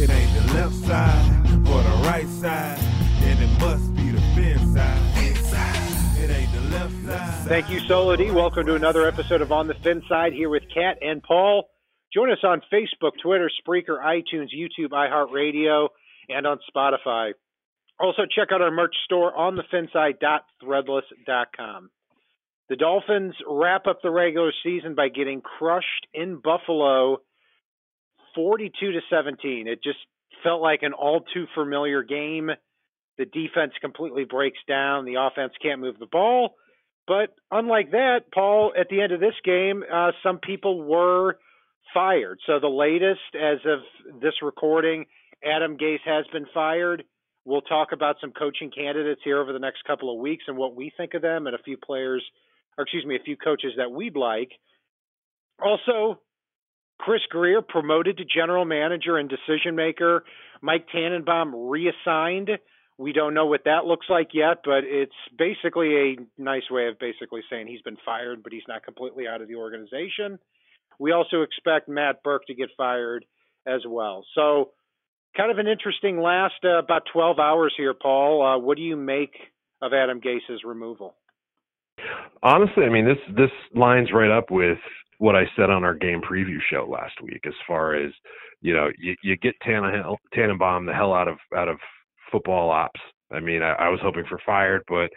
It ain't the left side or the right side, then it must be the fin side. Thank you, Solo D. Welcome to another episode of On the Fin Side here with Kat and Paul. Join us on Facebook, Twitter, Spreaker, iTunes, YouTube, iHeartRadio, and on Spotify. Also, check out our merch store on thefinside.threadless.com. The Dolphins wrap up the regular season by getting crushed in Buffalo 42 to 17. It just felt like an all too familiar game. The defense completely breaks down. The offense can't move the ball. But unlike that, Paul, at the end of this game, uh, some people were fired. So the latest, as of this recording, Adam Gase has been fired. We'll talk about some coaching candidates here over the next couple of weeks and what we think of them, and a few players, or excuse me, a few coaches that we'd like. Also, Chris Grier promoted to general manager and decision maker. Mike Tannenbaum reassigned. We don't know what that looks like yet, but it's basically a nice way of basically saying he's been fired, but he's not completely out of the organization. We also expect Matt Burke to get fired as well. So, kind of an interesting last uh, about 12 hours here, Paul. Uh, what do you make of Adam Gase's removal? Honestly, I mean this this lines right up with what I said on our game preview show last week, as far as you know, you, you get Tannehill, Tannenbaum the hell out of out of football ops. I mean, I, I was hoping for fired, but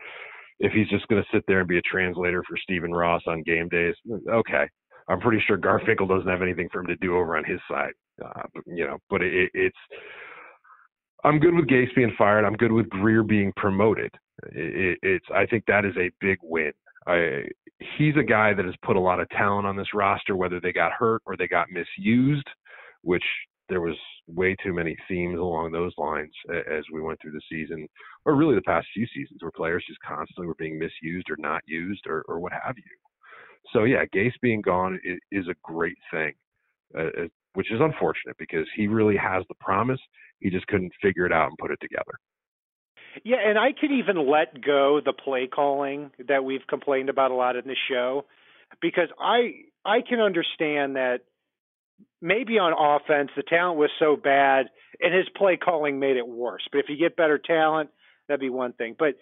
if he's just going to sit there and be a translator for Stephen Ross on game days, okay. I'm pretty sure Garfinkel doesn't have anything for him to do over on his side, uh, you know. But it, it's I'm good with Gase being fired. I'm good with Grier being promoted. It, it's I think that is a big win. I he's a guy that has put a lot of talent on this roster, whether they got hurt or they got misused, which there was way too many themes along those lines as we went through the season, or really the past few seasons, where players just constantly were being misused or not used or, or what have you. So yeah, Gase being gone is, a great thing, uh, which is unfortunate because he really has the promise. He just couldn't figure it out and put it together. Yeah, and I could even let go the play calling that we've complained about a lot in the show because I I can understand that maybe on offense the talent was so bad and his play calling made it worse. But if you get better talent, that'd be one thing. But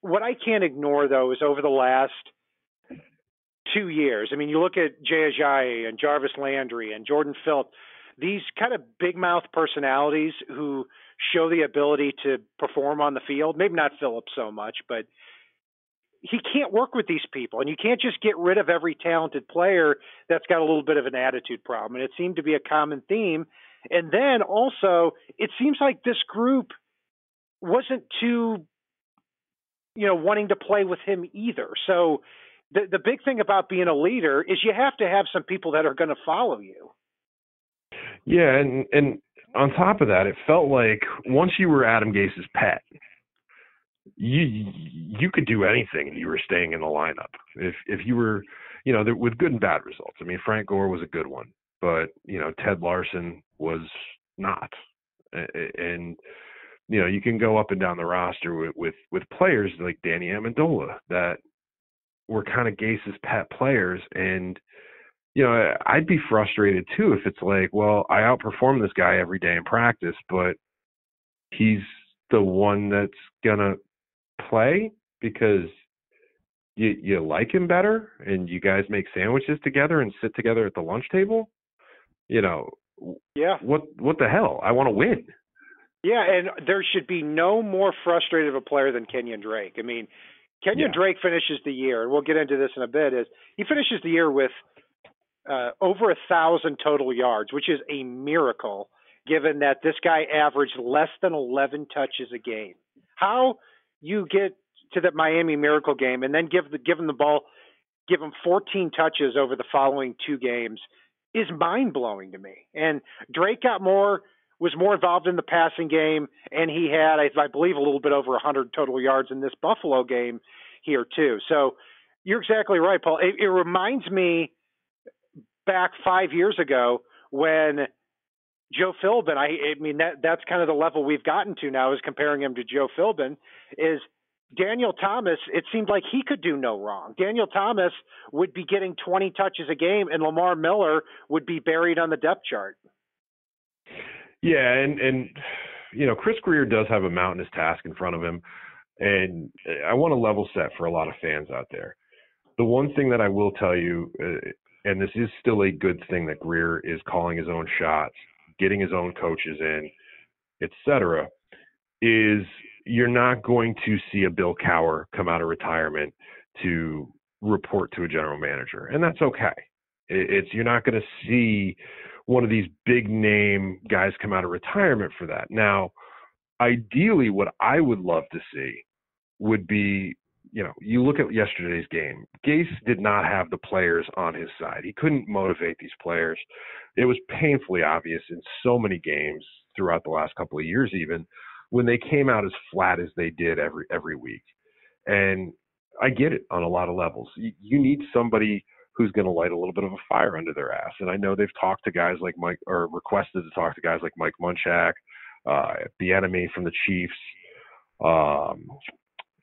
what I can't ignore though is over the last two years. I mean, you look at Jay Ajayi and Jarvis Landry and Jordan Phillips, these kind of big mouth personalities who show the ability to perform on the field. Maybe not Phillips so much, but he can't work with these people, and you can't just get rid of every talented player that's got a little bit of an attitude problem. And it seemed to be a common theme. And then also, it seems like this group wasn't too, you know, wanting to play with him either. So the the big thing about being a leader is you have to have some people that are going to follow you. Yeah, and and on top of that, it felt like once you were Adam Gase's pet, you you could do anything and you were staying in the lineup. If if you were, you know, with good and bad results. I mean, Frank Gore was a good one, but you know, Ted Larsen was not. And you know, you can go up and down the roster with with, with players like Danny Amendola that were kind of Gase's pet players and you know, I'd be frustrated too if it's like, well, I outperform this guy every day in practice, but he's the one that's gonna play because you you like him better and you guys make sandwiches together and sit together at the lunch table. You know, yeah. What what the hell? I want to win. Yeah, and there should be no more frustrated of a player than Kenyon Drake. I mean, Kenyon yeah. Drake finishes the year, and we'll get into this in a bit. Is he finishes the year with uh, over a thousand total yards, which is a miracle given that this guy averaged less than 11 touches a game. How you get to the Miami Miracle game and then give the give him the ball, give him 14 touches over the following two games is mind blowing to me. And Drake got more was more involved in the passing game, and he had I, I believe a little bit over 100 total yards in this Buffalo game here too. So you're exactly right, Paul. It, it reminds me back five years ago when Joe Philbin, I, I mean that that's kind of the level we've gotten to now is comparing him to Joe Philbin is Daniel Thomas, it seemed like he could do no wrong. Daniel Thomas would be getting 20 touches a game and Lamar Miller would be buried on the depth chart. Yeah, and and you know Chris Grier does have a mountainous task in front of him, and I want to level set for a lot of fans out there. The one thing that I will tell you, uh, and this is still a good thing that Grier is calling his own shots, getting his own coaches in, etc., is you're not going to see a Bill Cowher come out of retirement to report to a general manager, and that's okay. It's you're not going to see one of these big name guys come out of retirement for that. Now, ideally, what I would love to see would be, you know, you look at yesterday's game. Gase did not have the players on his side. He couldn't motivate these players. It was painfully obvious in so many games throughout the last couple of years, even when they came out as flat as they did every every week. And I get it on a lot of levels. You, you need somebody who's going to light a little bit of a fire under their ass. And I know they've talked to guys like Mike, or requested to talk to guys like Mike Munchak, uh, enemy from the Chiefs. Um,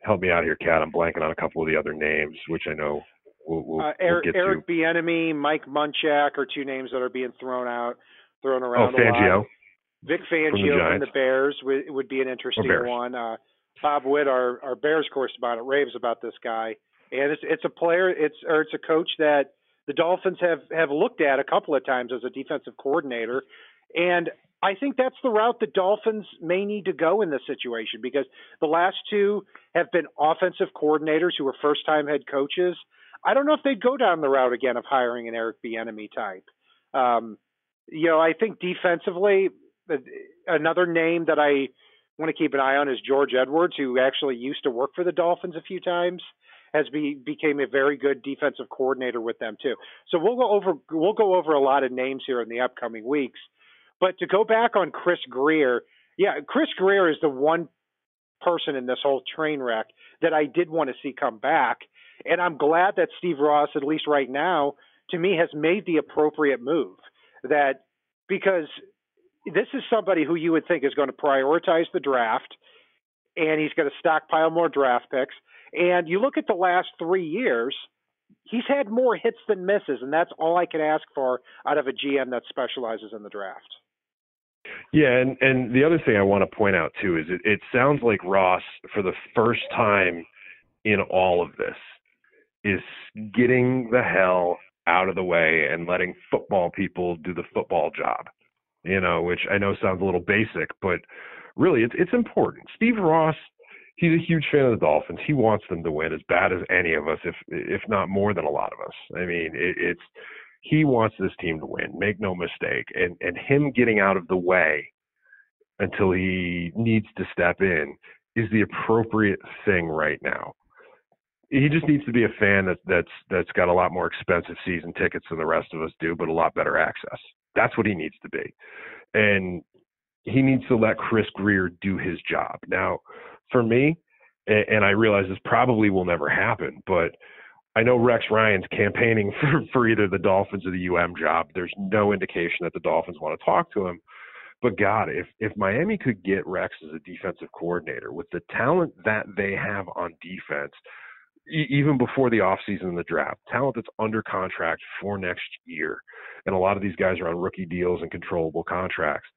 help me out here, Kat. I'm blanking on a couple of the other names, which I know we'll, we'll, uh, Eric, we'll Eric Bieniemy, Mike Munchak are two names that are being thrown out, thrown around. Oh, Fangio. A lot. Vic Fangio from the, from the Bears would, would be an interesting one. Uh, Bob Witt, our, our Bears correspondent, raves about this guy and it's it's a player, it's or it's a coach that the Dolphins have have looked at a couple of times as a defensive coordinator, and I think that's the route the Dolphins may need to go in this situation because the last two have been offensive coordinators who were first time head coaches. I don't know if they'd go down the route again of hiring an Eric Bieniemy type. Um, you know, I think defensively, another name that I want to keep an eye on is George Edwards, who actually used to work for the Dolphins a few times has be, became a very good defensive coordinator with them too. So we'll go over we'll go over a lot of names here in the upcoming weeks. But to go back on Chris Grier, yeah, Chris Grier is the one person in this whole train wreck that I did want to see come back. And I'm glad that Steve Ross, at least right now, to me, has made the appropriate move. That because this is somebody who you would think is going to prioritize the draft and he's going to stockpile more draft picks. And you look at the last three years, he's had more hits than misses, and that's all I can ask for out of a GM that specializes in the draft. Yeah, and and the other thing I want to point out too is it, it sounds like Ross, for the first time in all of this, is getting the hell out of the way and letting football people do the football job. You know, which I know sounds a little basic, but really it's it's important. Steve Ross he's a huge fan of the Dolphins. He wants them to win as bad as any of us, if if not more than a lot of us. I mean, it, it's he wants this team to win. Make no mistake. And and him getting out of the way until he needs to step in is the appropriate thing right now. He just needs to be a fan that that's that's got a lot more expensive season tickets than the rest of us do, but a lot better access. That's what he needs to be. And he needs to let Chris Grier do his job. Now, for me, and I realize this probably will never happen, but I know Rex Ryan's campaigning for, for either the Dolphins or the UM job. There's no indication that the Dolphins want to talk to him. But God, if if Miami could get Rex as a defensive coordinator with the talent that they have on defense, e- even before the offseason and the draft, talent that's under contract for next year, and a lot of these guys are on rookie deals and controllable contracts.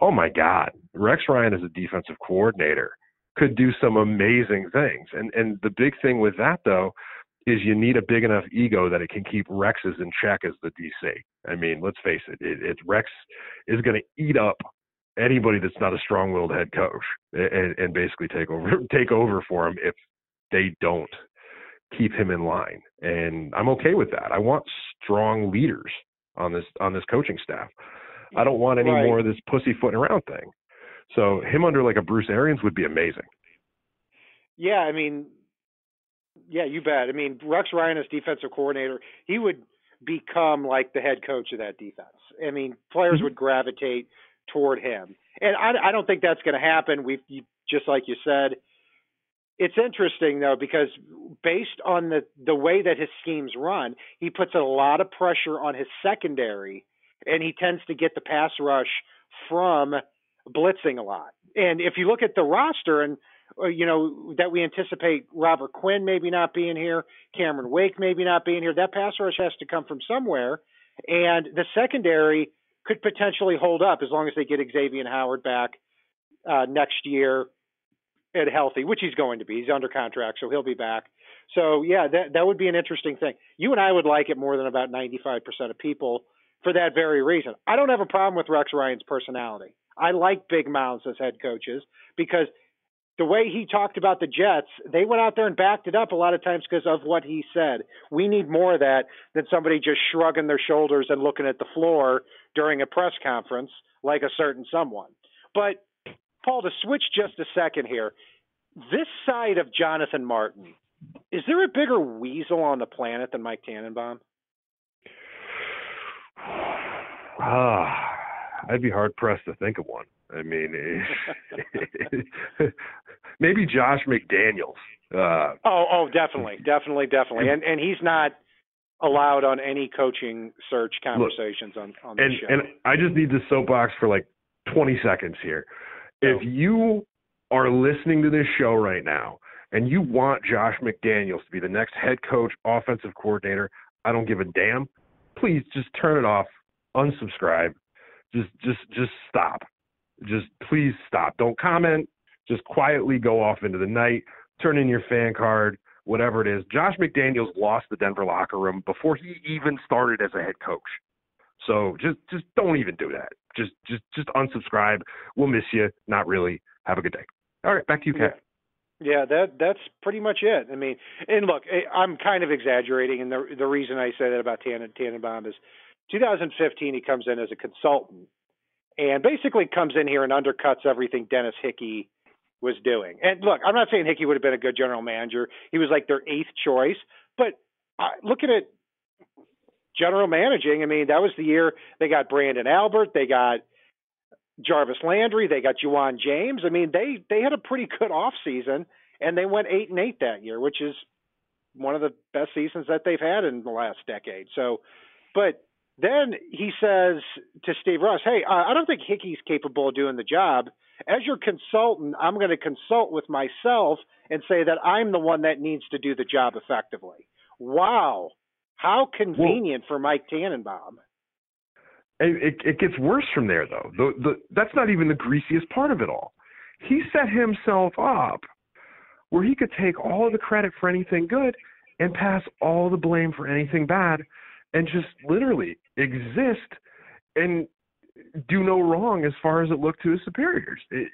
Oh my God, Rex Ryan as a defensive coordinator could do some amazing things. And and the big thing with that though is you need a big enough ego that it can keep Rex's in check as the DC. I mean, let's face it, it, it Rex is going to eat up anybody that's not a strong-willed head coach and, and basically take over take over for him if they don't keep him in line. And I'm okay with that. I want strong leaders on this on this coaching staff. I don't want any right. more of this pussyfooting around thing. So him under like a Bruce Arians would be amazing. Yeah, I mean, yeah, you bet. I mean, Rex Ryan as defensive coordinator, he would become like the head coach of that defense. I mean, players mm-hmm. would gravitate toward him, and I, I don't think that's going to happen. We just like you said. It's interesting though because based on the the way that his schemes run, he puts a lot of pressure on his secondary, and he tends to get the pass rush from blitzing a lot. And if you look at the roster and uh, you know that we anticipate Robert Quinn maybe not being here, Cameron Wake maybe not being here, that pass rush has to come from somewhere. And the secondary could potentially hold up as long as they get Xavier Howard back uh, next year and healthy, which he's going to be. He's under contract, so he'll be back. So yeah, that that would be an interesting thing. You and I would like it more than about 95% of people for that very reason. I don't have a problem with Rex Ryan's personality. I like big mouths as head coaches because the way he talked about the Jets, they went out there and backed it up a lot of times because of what he said. We need more of that than somebody just shrugging their shoulders and looking at the floor during a press conference like a certain someone. But Paul, to switch just a second here, this side of Jonathan Martin, is there a bigger weasel on the planet than Mike Tannenbaum? Ah, I'd be hard pressed to think of one. I mean, maybe Josh McDaniels. Uh, oh, oh, definitely, definitely, definitely, and and he's not allowed on any coaching search conversations look, on on the and, show. And I just need the soapbox for like 20 seconds here. If you are listening to this show right now and you want Josh McDaniels to be the next head coach, offensive coordinator, I don't give a damn. Please just turn it off, unsubscribe, just just just stop. Just please stop. Don't comment. Just quietly go off into the night. Turn in your fan card, whatever it is. Josh McDaniels lost the Denver locker room before he even started as a head coach. So just just don't even do that. Just just just unsubscribe. We'll miss you. Not really. Have a good day. All right, back to you, Kat. Yeah, that that's pretty much it. I mean, and look, eh, I'm kind of exaggerating, and the the reason I say that about Tannen, Tannenbaum is 2015 he comes in as a consultant and basically comes in here and undercuts everything Dennis Hickey was doing. And look, I'm not saying Hickey would have been a good general manager. He was like their eighth choice, but uh, looking at general managing, I mean, that was the year they got Branden Albert, they got Jarvis Landry, they got Ja'Wuan James. I mean, they they had a pretty good off season, and they went eight and eight that year, which is one of the best seasons that they've had in the last decade. So, but then he says to Steve Ross, "Hey, uh, I don't think Hickey's capable of doing the job. As your consultant, I'm going to consult with myself and say that I'm the one that needs to do the job effectively." Wow, how convenient well, for Mike Tannenbaum. It, it, gets worse from there, though. The, the, that's not even the greasiest part of it all. He set himself up where he could take all the credit for anything good and pass all the blame for anything bad and just literally exist and do no wrong as far as it looked to his superiors. It,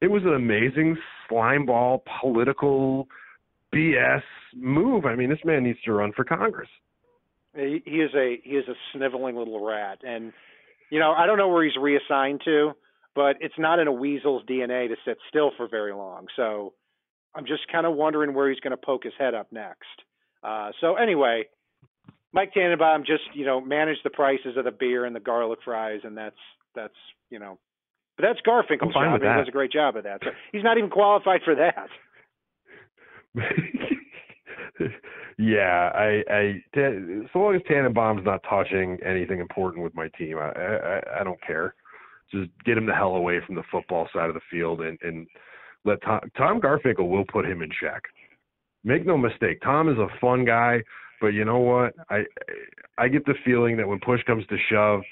it was an amazing slimeball political BS move. I mean, this man needs to run for Congress. He, he is a he is a sniveling little rat, and you know I don't know where he's reassigned to, but it's not in a weasel's DNA to sit still for very long. So I'm just kind of wondering where he's going to poke his head up next. Uh, so anyway, Mike Tannenbaum just you know managed the prices of the beer and the garlic fries, and that's that's you know, but that's Garfinkel's job. He does a great job of that. So he's not even qualified for that. yeah, I, I, so long as Tannenbaum's not touching anything important with my team, I, I, I don't care. Just get him the hell away from the football side of the field, and and let Tom, Tom Garfinkel will put him in check. Make no mistake, Tom is a fun guy but you know what? I I get the feeling that when push comes to shove,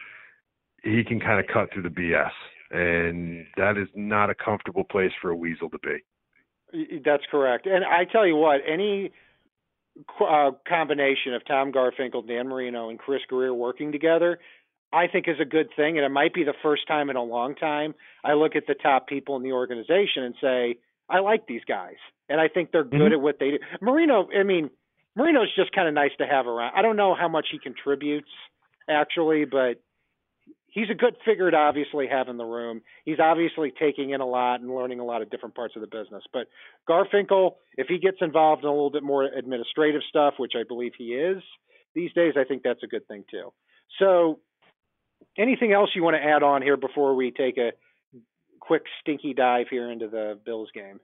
he can kind of cut through the BS, and that is not a comfortable place for a weasel to be. That's correct. And I tell you what, any uh, combination of Tom Garfinkel, Dan Marino, and Chris Grier working together, I think is a good thing. And it might be the first time in a long time I look at the top people in the organization and say, I like these guys, and I think they're good mm-hmm. at what they do. Marino, I mean Marino's just kind of nice to have around. I don't know how much he contributes actually, but he's a good figure to obviously have in the room. He's obviously taking in a lot and learning a lot of different parts of the business. But Garfinkel, if he gets involved in a little bit more administrative stuff, which I believe he is these days, I think that's a good thing too. So, anything else you want to add on here before we take a quick stinky dive here into the Bills game?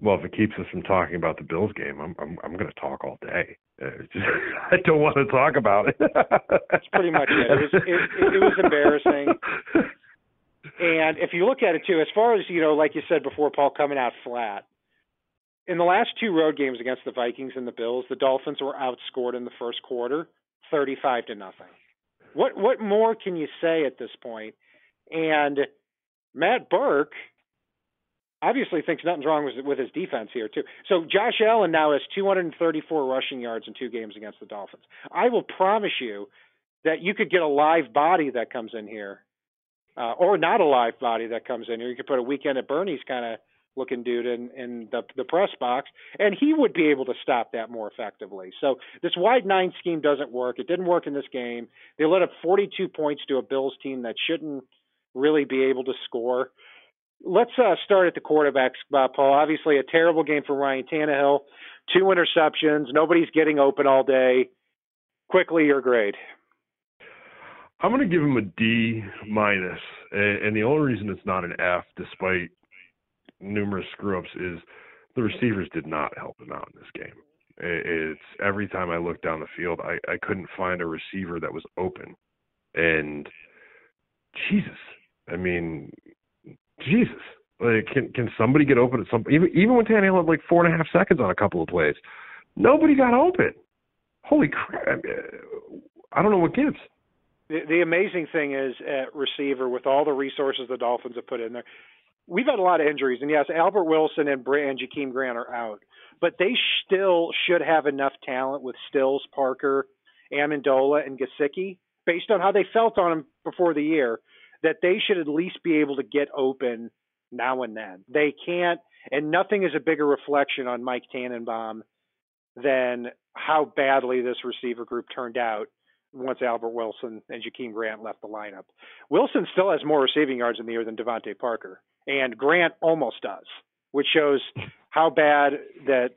Well, if it keeps us from talking about the Bills game, I'm I'm I'm going to talk all day. Uh, just, I don't want to talk about it. That's pretty much it. It was it, it was embarrassing. And if you look at it too, as far as you know, like you said before, Paul coming out flat. In the last two road games against the Vikings and the Bills, the Dolphins were outscored in the first quarter, thirty-five to nothing. What what more can you say at this point? And Matt Burke obviously thinks nothing's wrong with, with his defense here too. So Josh Allen now has 234 rushing yards in two games against the Dolphins. I will promise you that you could get a live body that comes in here, uh, or not a live body that comes in here. You could put a weekend at Bernie's kind of looking dude in in the the press box, and he would be able to stop that more effectively. So this wide nine scheme doesn't work. It didn't work in this game. They let up 42 points to a Bills team that shouldn't really be able to score. Let's uh, start at the quarterbacks, spot, Paul. Obviously, a terrible game for Ryan Tannehill. Two interceptions. Nobody's getting open all day. Quickly, your grade. I'm going to give him a D minus, minus. and the only reason it's not an F, despite numerous screw ups, is the receivers did not help him out in this game. It's every time I looked down the field, I, I couldn't find a receiver that was open, and Jesus, I mean, Jesus, like can can somebody get open at some even even when Tannehill had like four and a half seconds on a couple of plays, nobody got open. Holy crap! I don't know what gives. The, the amazing thing is at receiver with all the resources the Dolphins have put in there. We've had a lot of injuries, and yes, Albert Wilson and, and Jakeem Grant are out, but they still should have enough talent with Stills, Parker, Amendola, and Gesicki, based on how they felt on them before the year, that they should at least be able to get open now and then. They can't, and nothing is a bigger reflection on Mike Tannenbaum than how badly this receiver group turned out once Albert Wilson and Jakeem Grant left the lineup. Wilson still has more receiving yards in the year than DeVante Parker, and Grant almost does, which shows how bad that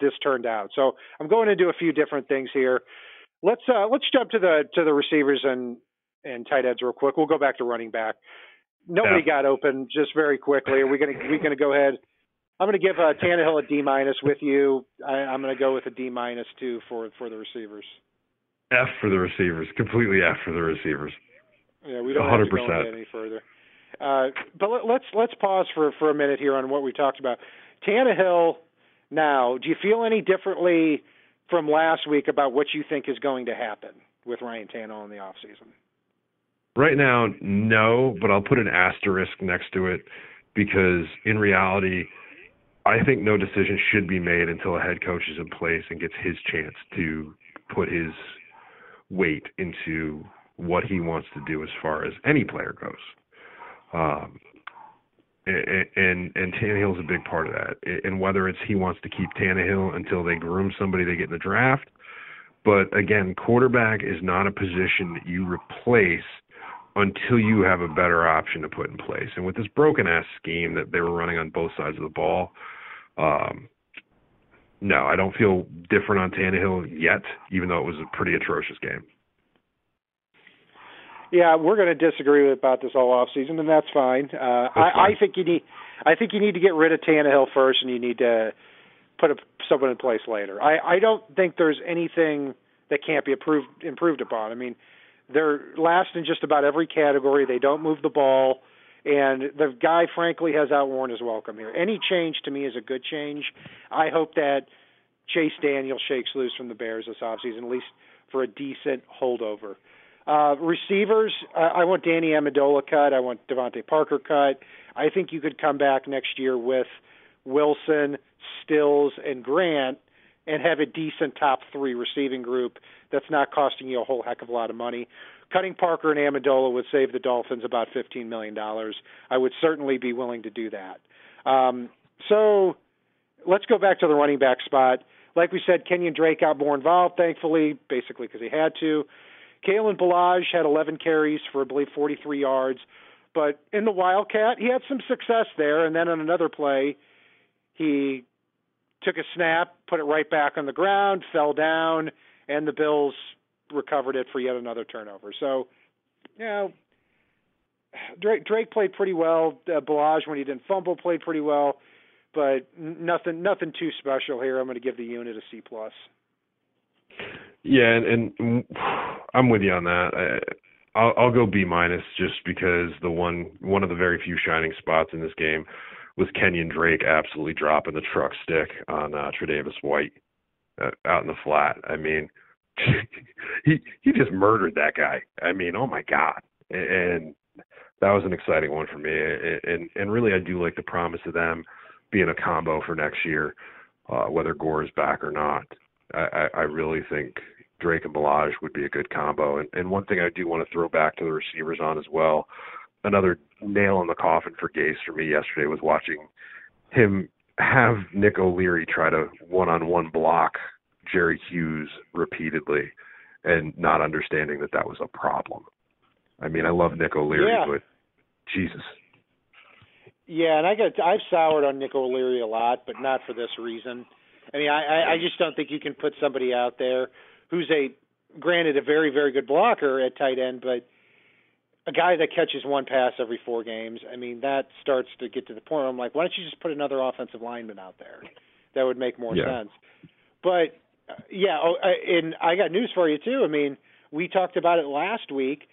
this turned out. So I'm going to do a few different things here. Let's uh, let's jump to the to the receivers and and tight ends real quick. We'll go back to running back. Nobody yeah. got open. Just very quickly, are we going to we going to go ahead? I'm going to give uh, Tannehill a D minus with you. I, I'm going to go with a D minus too for for the receivers. F for the receivers, completely F for the receivers. Yeah, we don't 100%. have to go any further. Uh, but let, let's let's pause for for a minute here on what we talked about. Tannehill. Now, do you feel any differently from last week about what you think is going to happen with Ryan Tannehill in the offseason? Right now, no, but I'll put an asterisk next to it because in reality, I think no decision should be made until a head coach is in place and gets his chance to put his weight into what he wants to do as far as any player goes. Um, and and, and Tannehill's a big part of that. And whether it's he wants to keep Tannehill until they groom somebody they get in the draft, but again, quarterback is not a position that you replace until you have a better option to put in place. And with this broken ass scheme that they were running on both sides of the ball, um, no, I don't feel different on Tannehill yet, even though it was a pretty atrocious game. Yeah, we're going to disagree about this all off season, and that's fine. Uh, that's I, fine. I think you need, I think you need to get rid of Tannehill first, and you need to put a, someone in place later. I, I don't think there's anything that can't be improved improved upon. I mean, they're last in just about every category. They don't move the ball. And the guy, frankly, has outworn his welcome here. Any change to me is a good change. I hope that Chase Daniel shakes loose from the Bears this offseason, at least for a decent holdover. Uh, receivers, uh, I want Danny Amendola cut. I want DeVante Parker cut. I think you could come back next year with Wilson, Stills, and Grant and have a decent top three receiving group that's not costing you a whole heck of a lot of money. Cutting Parker and Amendola would save the Dolphins about $15 million. I would certainly be willing to do that. Um, so let's go back to the running back spot. Like we said, Kenyon Drake got more involved, thankfully, basically because he had to. Kalen Ballage had 11 carries for, I believe, 43 yards. But in the Wildcat, he had some success there. And then on another play, he took a snap, put it right back on the ground, fell down, and the Bills recovered it for yet another turnover. So, you know, Drake Drake played pretty well. Uh, Ballage, when he didn't fumble, played pretty well, but nothing nothing too special here. I'm going to give the unit a C plus. Yeah, and, and I'm with you on that. I, I'll, I'll go B minus just because the one one of the very few shining spots in this game was Kenyon Drake absolutely dropping the truck stick on uh, Tre'Davious White uh, out in the flat. I mean, he he just murdered that guy. I mean, oh my god. And that was an exciting one for me. And and really, I do like the promise of them being a combo for next year, uh, whether Gore is back or not. I, I really think Drake and Ballage would be a good combo. And, and one thing I do want to throw back to the receivers on as well, another nail in the coffin for Gase for me yesterday was watching him have Nick O'Leary try to one-on-one block Jerry Hughes repeatedly and not understanding that that was a problem. I mean, I love Nick O'Leary, yeah. but Jesus. Yeah, and I got I've soured on Nick O'Leary a lot, but not for this reason. I mean, I I just don't think you can put somebody out there who's a granted a very very good blocker at tight end, but a guy that catches one pass every four games. I mean, that starts to get to the point where I'm like, why don't you just put another offensive lineman out there? That would make more yeah. sense. But uh, yeah, oh, and I got news for you too. I mean, we talked about it last week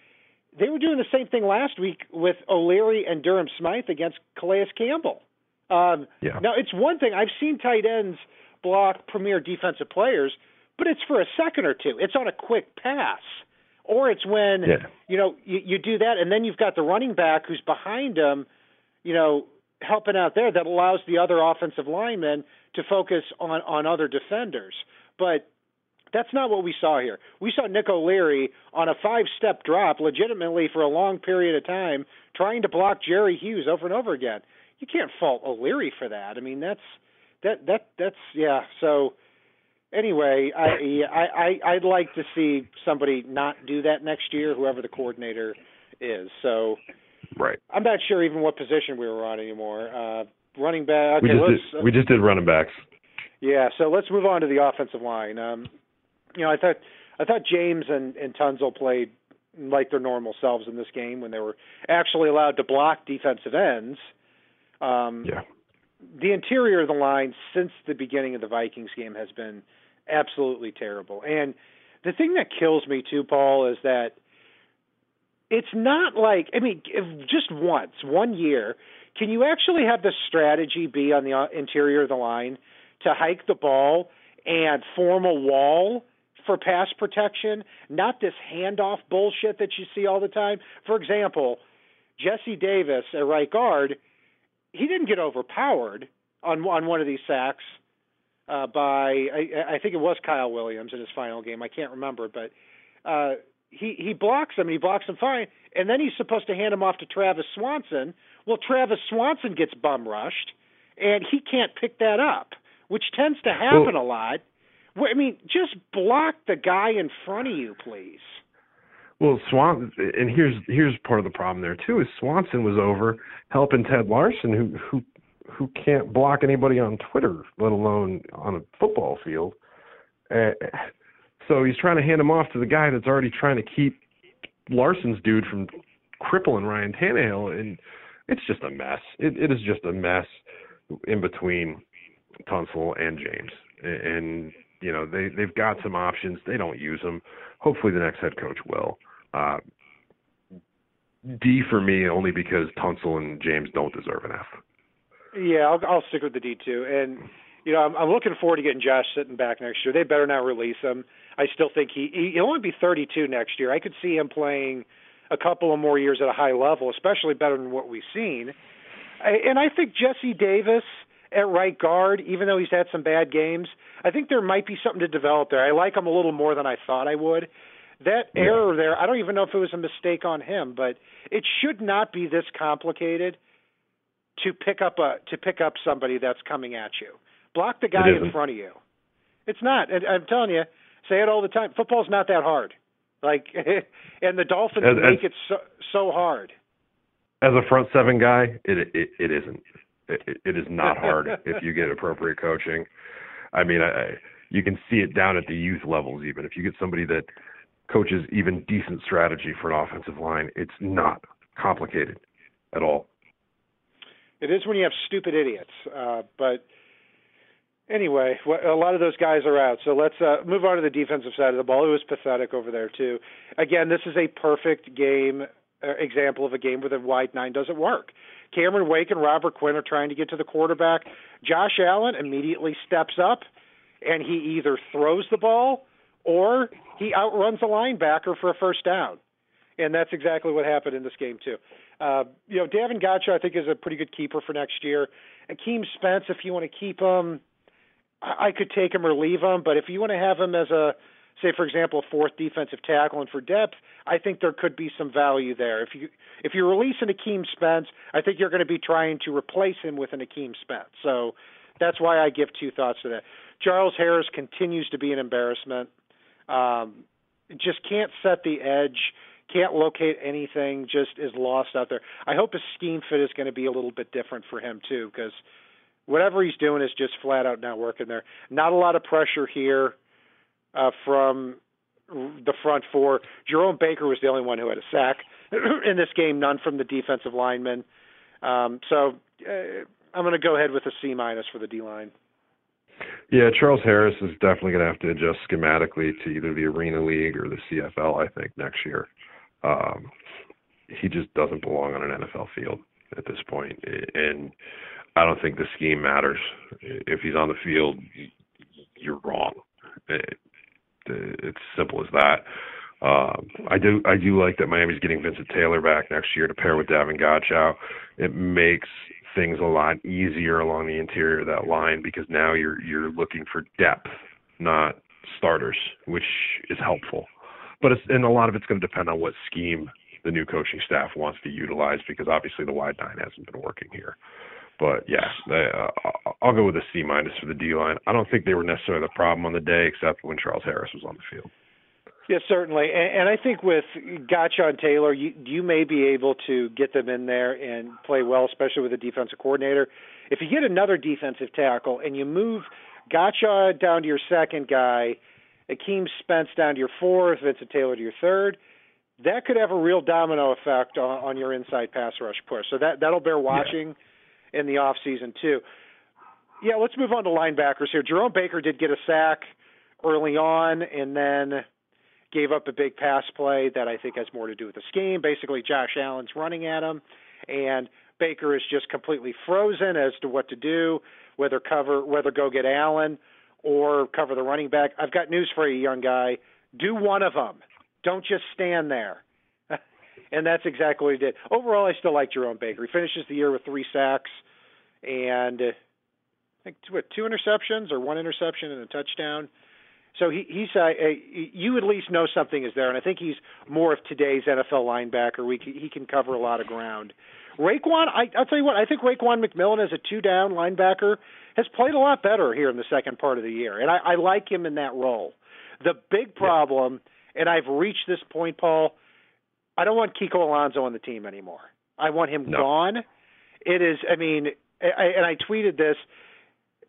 they were doing the same thing last week with O'Leary and Durham Smythe against Calais Campbell. Um, yeah. Now it's one thing I've seen tight ends block premier defensive players, but it's for a second or two. It's on a quick pass, or it's when yeah. you know you, you do that, and then you've got the running back who's behind him, you know, helping out there that allows the other offensive linemen to focus on on other defenders. But that's not what we saw here. We saw Nick O'Leary on a five step drop legitimately for a long period of time trying to block Jerry Hughes over and over again. You can't fault O'Leary for that. I mean that's that that that's yeah. So anyway, I I, I I'd like to see somebody not do that next year, whoever the coordinator is. So Right. I'm not sure even what position we were on anymore. Uh running back okay, we just did, we just did running backs. Yeah, so let's move on to the offensive line. Um you know, I thought I thought James and and Tunsil played like their normal selves in this game when they were actually allowed to block defensive ends. Um, yeah. The interior of the line since the beginning of the Vikings game has been absolutely terrible. And the thing that kills me too, Paul, is that it's not like I mean, just once, one year, can you actually have the strategy be on the uh, interior of the line to hike the ball and form a wall for pass protection, not this handoff bullshit that you see all the time. For example, Jesse Davis at right guard, he didn't get overpowered on on one of these sacks uh, by I, I think it was Kyle Williams in his final game. I can't remember, but uh, he he blocks him he blocks him fine, and then he's supposed to hand him off to Travis Swanson. Well, Travis Swanson gets bum rushed, and he can't pick that up, which tends to happen well, a lot. I mean, just block the guy in front of you, please. Well, Swan, and here's here's part of the problem there too. Is Swanson was over helping Ted Larsen, who who who can't block anybody on Twitter, let alone on a football field. Uh, so he's trying to hand him off to the guy that's already trying to keep Larsen's dude from crippling Ryan Tannehill, and it's just a mess. It, it is just a mess in between Tunsil and James, and you know they they've got some options. They don't use them. Hopefully, the next head coach will. Uh, D for me only because Tunsil and James don't deserve an F. Yeah, I'll, I'll stick with the D too. And you know, I'm, I'm looking forward to getting Josh Sitton back next year. They better not release him. I still think he he'll only be 32 next year. I could see him playing a couple of more years at a high level, especially better than what we've seen. I, and I think Jesse Davis at right guard, even though he's had some bad games. I think there might be something to develop there. I like him a little more than I thought I would. That yeah. error there, I don't even know if it was a mistake on him, but it should not be this complicated to pick up a to pick up somebody that's coming at you. Block the guy in front of you. It's not. And I'm telling you, say it all the time. Football's not that hard. Like, and the Dolphins as, make as, it so so hard. As a front seven guy, it it, it isn't. It, it is not hard if you get appropriate coaching. I mean, I, you can see it down at the youth levels. Even if you get somebody that coaches even decent strategy for an offensive line, it's not complicated at all. It is when you have stupid idiots. Uh, but anyway, a lot of those guys are out. So let's uh, move on to the defensive side of the ball. It was pathetic over there too. Again, this is a perfect game uh, example of a game where the wide nine doesn't work. Cameron Wake and Robert Quinn are trying to get to the quarterback. Josh Allen immediately steps up and he either throws the ball or he outruns a linebacker for a first down. And that's exactly what happened in this game too. Uh, you know, Davon Godchaux I think is a pretty good keeper for next year. Akeem Spence, if you want to keep him, I could take him or leave him. But if you want to have him as a say for example a fourth defensive tackle and for depth, I think there could be some value there. If you if you release an Akeem Spence, I think you're going to be trying to replace him with an Akeem Spence. So that's why I give two thoughts to that. Charles Harris continues to be an embarrassment. Um, just can't set the edge, can't locate anything, just is lost out there. I hope his scheme fit is going to be a little bit different for him too, because whatever he's doing is just flat out not working there. Not a lot of pressure here uh, from the front four. Jerome Baker was the only one who had a sack in this game, none from the defensive linemen. Um, so uh, I'm going to go ahead with a C minus for the D line. Yeah, Charles Harris is definitely going to have to adjust schematically to either the Arena League or the CFL. I think next year, um, he just doesn't belong on an NFL field at this point, and I don't think the scheme matters. If he's on the field, you're wrong. It's simple as that. Um, I do I do like that Miami's getting Vincent Taylor back next year to pair with Davon Godchaux. It makes things a lot easier along the interior of that line because now you're you're looking for depth, not starters, which is helpful. But it's and a lot of it's going to depend on what scheme the new coaching staff wants to utilize because obviously the wide nine hasn't been working here. But yeah, uh, I'll go with a C minus for the D line. I don't think they were necessarily the problem on the day, except when Charles Harris was on the field. Yes, certainly, and, and I think with Godchaux and Taylor, you you may be able to get them in there and play well, especially with a defensive coordinator. If you get another defensive tackle and you move Godchaux down to your second guy, Akeem Spence down to your fourth, Vincent Taylor to your third, that could have a real domino effect on, on your inside pass rush push. So that that'll bear watching. Yeah in the off season too. Yeah, let's move on to linebackers here. Jerome Baker did get a sack early on, and then gave up a big pass play that I think has more to do with the scheme. Basically, Josh Allen's running at him, and Baker is just completely frozen as to what to do, whether cover, whether go get Allen or cover the running back. I've got news for you, young guy. Do one of them. Don't just stand there and that's exactly what he did. Overall, I still like Jerome Baker. He finishes the year with three sacks and uh, I think what two interceptions or one interception and a touchdown. So he, he's uh, a, you at least know something is there, and I think he's more of today's NFL linebacker. We he can cover a lot of ground. Raekwon, I, I'll tell you what, I think Raekwon McMillan as a two-down linebacker has played a lot better here in the second part of the year, and I, I like him in that role. The big problem, and I've reached this point, Paul I don't want Kiko Alonso on the team anymore. I want him no. gone. It is. I mean, I, and I tweeted this,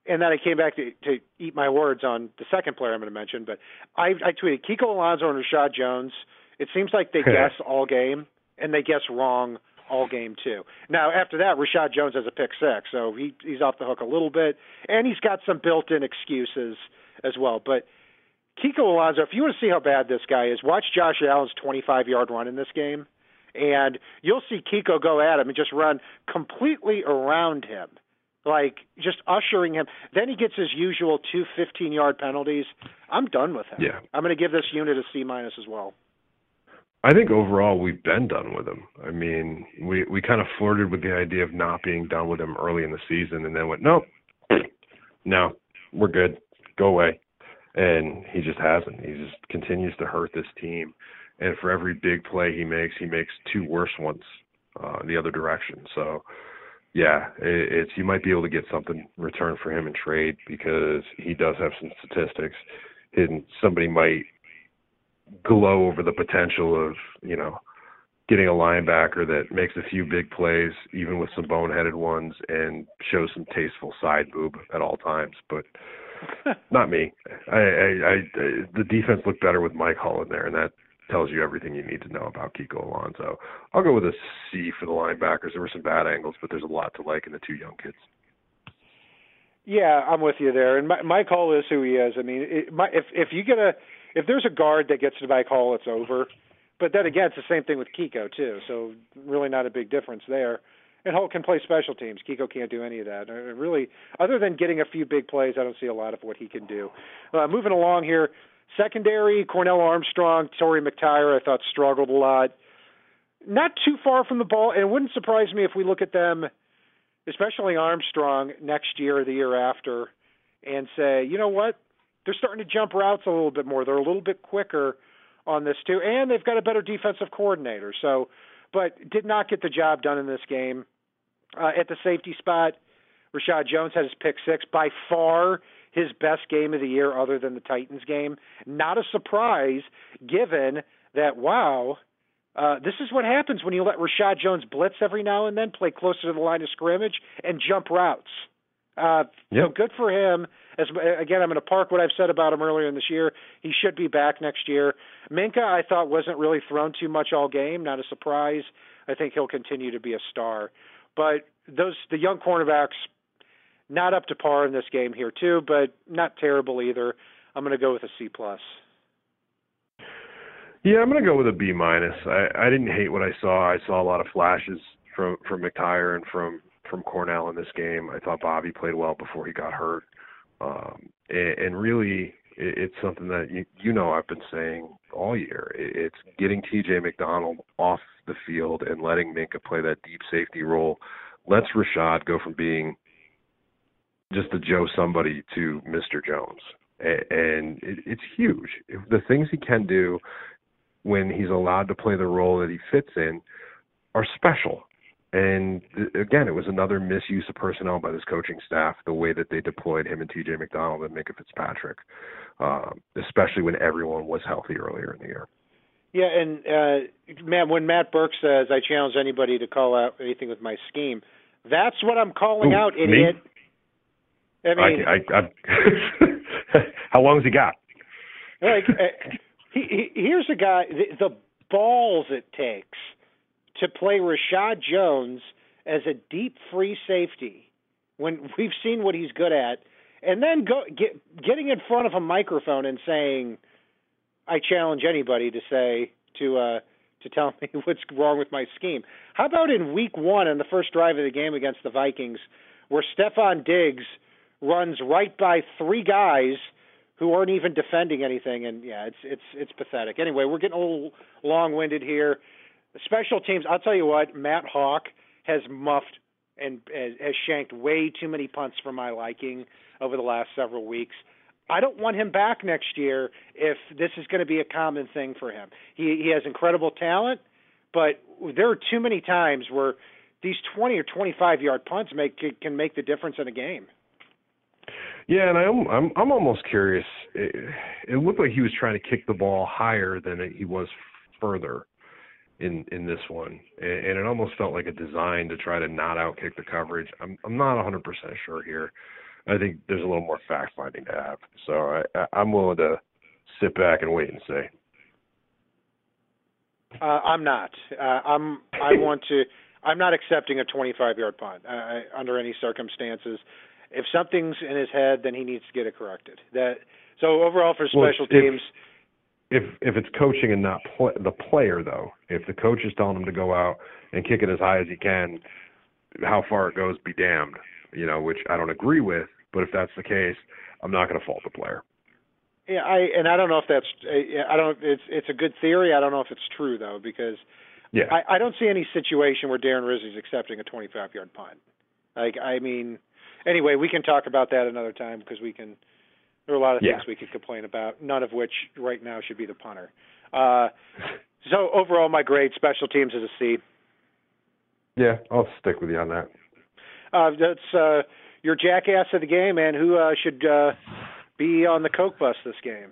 and then I came back to, to eat my words on the second player I'm going to mention. But I, I tweeted Kiko Alonso and Reshad Jones. It seems like they guess all game, and they guess wrong all game too. Now after that, Reshad Jones has a pick six, so he he's off the hook a little bit, and he's got some built-in excuses as well. But Kiko Alonso, if you want to see how bad this guy is, watch Josh Allen's 25 yard run in this game, and you'll see Kiko go at him and just run completely around him, like just ushering him. Then he gets his usual two 15 yard penalties. I'm done with him. Yeah. I'm going to give this unit a C minus as well. I think overall we've been done with him. I mean, we we kind of flirted with the idea of not being done with him early in the season, and then went, nope, no, we're good, go away and he just hasn't. He just continues to hurt this team. And for every big play he makes, he makes two worse ones uh, the other direction. So, yeah, it, it's you might be able to get something returned for him in trade because he does have some statistics. And somebody might glow over the potential of you know getting a linebacker that makes a few big plays, even with some boneheaded ones, and shows some tasteful side boob at all times. But not me. I, I, I, the defense looked better with Mike Hull in there, and that tells you everything you need to know about Kiko Alonso. I'll go with a C for the linebackers. There were some bad angles, but there's a lot to like in the two young kids. Yeah, I'm with you there. And Mike Hull is who he is. I mean, it, my, if if you get a if there's a guard that gets to Mike Hull, it's over. But then again, it's the same thing with Kiko too. So really not a big difference there and Hull can play special teams. Kiko can't do any of that. really, other than getting a few big plays, I don't see a lot of what he can do. Uh, moving along here, Secondary, Cornell Armstrong, Torry McTyer, I thought struggled a lot. Not too far from the ball, and it wouldn't surprise me if we look at them, especially Armstrong, next year or the year after, and say, you know what? They're starting to jump routes a little bit more. They're a little bit quicker on this too, and they've got a better defensive coordinator. So, but did not get the job done in this game. Uh, at the safety spot, Reshad Jones had his pick six by far his best game of the year, other than the Titans game. Not a surprise, given that wow, uh, this is what happens when you let Reshad Jones blitz every now and then, play closer to the line of scrimmage, and jump routes. Uh, yep. So good for him. As again, I'm going to park what I've said about him earlier in this year. He should be back next year. Minkah, I thought wasn't really thrown too much all game. Not a surprise. I think he'll continue to be a star. But those the young cornerbacks, not up to par in this game here too, but not terrible either. I'm going to go with a C plus. Yeah, I'm going to go with a B minus. I I didn't hate what I saw. I saw a lot of flashes from from McTyer and from from Cornell in this game. I thought Bobby played well before he got hurt. Um, and, and really, it, it's something that you, you know I've been saying all year. It, it's getting T.J. McDonald off the field and letting Minkah play that deep safety role. Let's Reshad go from being just a Joe somebody to Mr. Jones, and it, it's huge. The things he can do when he's allowed to play the role that he fits in are special. And again, it was another misuse of personnel by this coaching staff, the way that they deployed him and TJ McDonald and Minkah Fitzpatrick, um, especially when everyone was healthy earlier in the year. Yeah, and uh, man, when Matt Burke says, "I challenge anybody to call out anything with my scheme," that's what I'm calling Ooh, out, idiot. Me? I mean, I, I, I, how long's he got? Like, uh, he, he, here's a guy. The, the balls it takes to play Reshad Jones as a deep free safety when we've seen what he's good at, and then go get, getting in front of a microphone and saying, "I challenge anybody to say to uh, to tell me what's wrong with my scheme." How about in Week One in the first drive of the game against the Vikings, where Stefon Diggs runs right by three guys who aren't even defending anything, and yeah, it's it's it's pathetic. Anyway, we're getting a little long-winded here. Special teams, I'll tell you what, Matt Haack has muffed and has shanked way too many punts for my liking over the last several weeks. I don't want him back next year if this is going to be a common thing for him. He he has incredible talent, but there are too many times where these 20 or 25 yard punts make can make the difference in a game. Yeah, and I'm I'm I'm almost curious. It, it looked like he was trying to kick the ball higher than he was further in in this one, and, and it almost felt like a design to try to not outkick the coverage. I'm I'm not 100% sure here. I think there's a little more fact finding to have. So I, I'm willing to sit back and wait and see. Uh, I'm not. Uh, I'm. I want to. I'm not accepting a 25 yard punt uh, under any circumstances. If something's in his head, then he needs to get it corrected. That so overall for special well, teams. If, if it's coaching and not play, the player though, if the coach is telling him to go out and kick it as high as he can, how far it goes be damned. You know, which I don't agree with, but if that's the case, I'm not going to fault the player. Yeah, I and I don't know if that's I don't it's it's a good theory. I don't know if it's true though because yeah, I, I don't see any situation where Darren Rizzi's accepting a 25 yard punt. Like I mean, anyway, we can talk about that another time because we can there are a lot of yeah. things we could complain about, none of which right now should be the punter. Uh, so overall, my grade special teams is a C. Yeah, I'll stick with you on that. Uh, that's uh, your jackass of the game, man. Who uh, should uh, be on the Coke bus this game?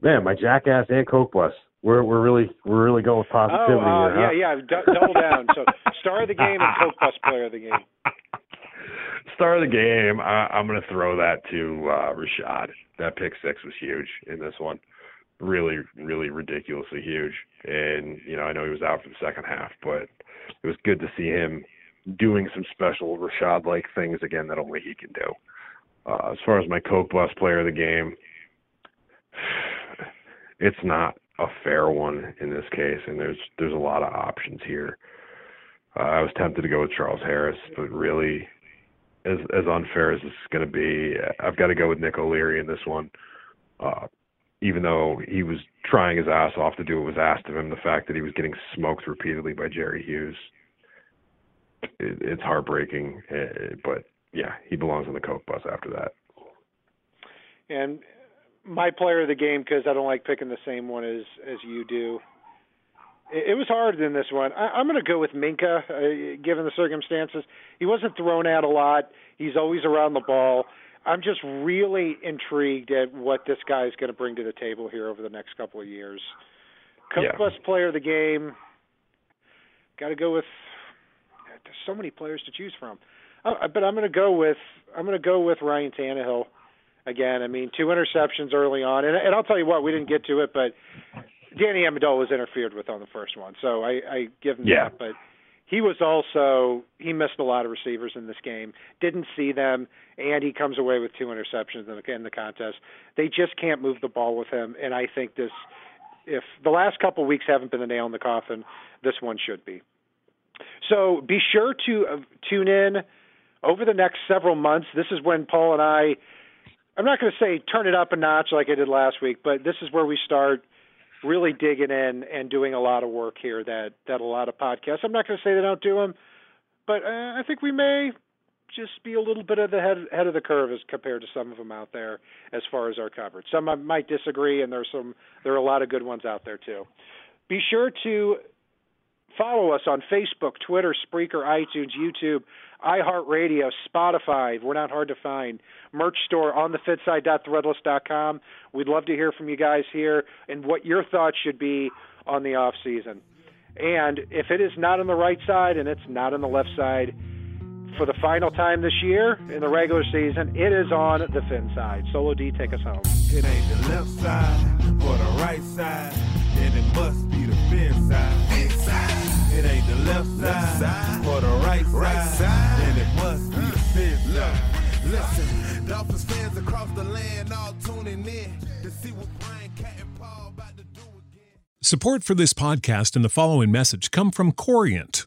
Man, my jackass and Coke bus. We're we're really we're really going with positivity oh, uh, here. Yeah, huh? yeah, d- double down. So star of the game and Coke bus player of the game start of the game, I, I'm going to throw that to uh, Reshad. That pick six was huge in this one, really, really ridiculously huge. And you know, I know he was out for the second half, but it was good to see him doing some special Reshad like things again that only he can do. Uh, as far as my Coke Bus player of the game, it's not a fair one in this case, and there's there's a lot of options here. Uh, I was tempted to go with Charles Harris, but really, as as unfair as this is going to be, I've got to go with Nick O'Leary in this one. Uh, even though he was trying his ass off to do what was asked of him, the fact that he was getting smoked repeatedly by Jerry Hughes, it, it's heartbreaking. Uh, but yeah, he belongs on the coke bus after that. And my player of the game, because I don't like picking the same one as as you do. It, was harder than this one. I, I'm going to go with Minkah, uh, given the circumstances. He wasn't thrown out a lot. He's always around the ball. I'm just really intrigued at what this guy is going to bring to the table here over the next couple of years. Coke Yeah. Bus player of the game. Got to go with. There's so many players to choose from, uh, but I'm going to go with I'm going to go with Ryan Tannehill again. I mean, two interceptions early on, and, and I'll tell you what, we didn't get to it, but Danny Amendola was interfered with on the first one, so I, I give him Yeah. that. But he was also he missed a lot of receivers in this game, didn't see them, and he comes away with two interceptions in the, in the contest. They just can't move the ball with him, and I think this. If the last couple of weeks haven't been the nail in the coffin, this one should be. So be sure to uh, tune in over the next several months. This is when Paul and I I'm not going to say turn it up a notch like I did last week, but this is where we start really digging in and doing a lot of work here that that a lot of podcasts. I'm not going to say they don't do them, but uh, I think we may just be a little bit of the head head of the curve as compared to some of them out there as far as our coverage. Some might disagree, and there's some there are a lot of good ones out there too. Be sure to follow us on Facebook, Twitter, Spreaker, iTunes, YouTube, iHeartRadio, Spotify. We're not hard to find. Merch store on thefinside.threadless.com. We'd love to hear from you guys here and what your thoughts should be on the off season. And if it is not on the right side and it's not on the left side, for the final time this year in the regular season, it is on the fin side. Solo D, take us home. It ain't the left side or the right side, then it must be the fin side. It ain't the left side or the right side, then it must be the fin side. Listen, Dolphins fans across the land all tuning in to see what Brian Kat and Paul about to do again. Support for this podcast and the following message come from Corient.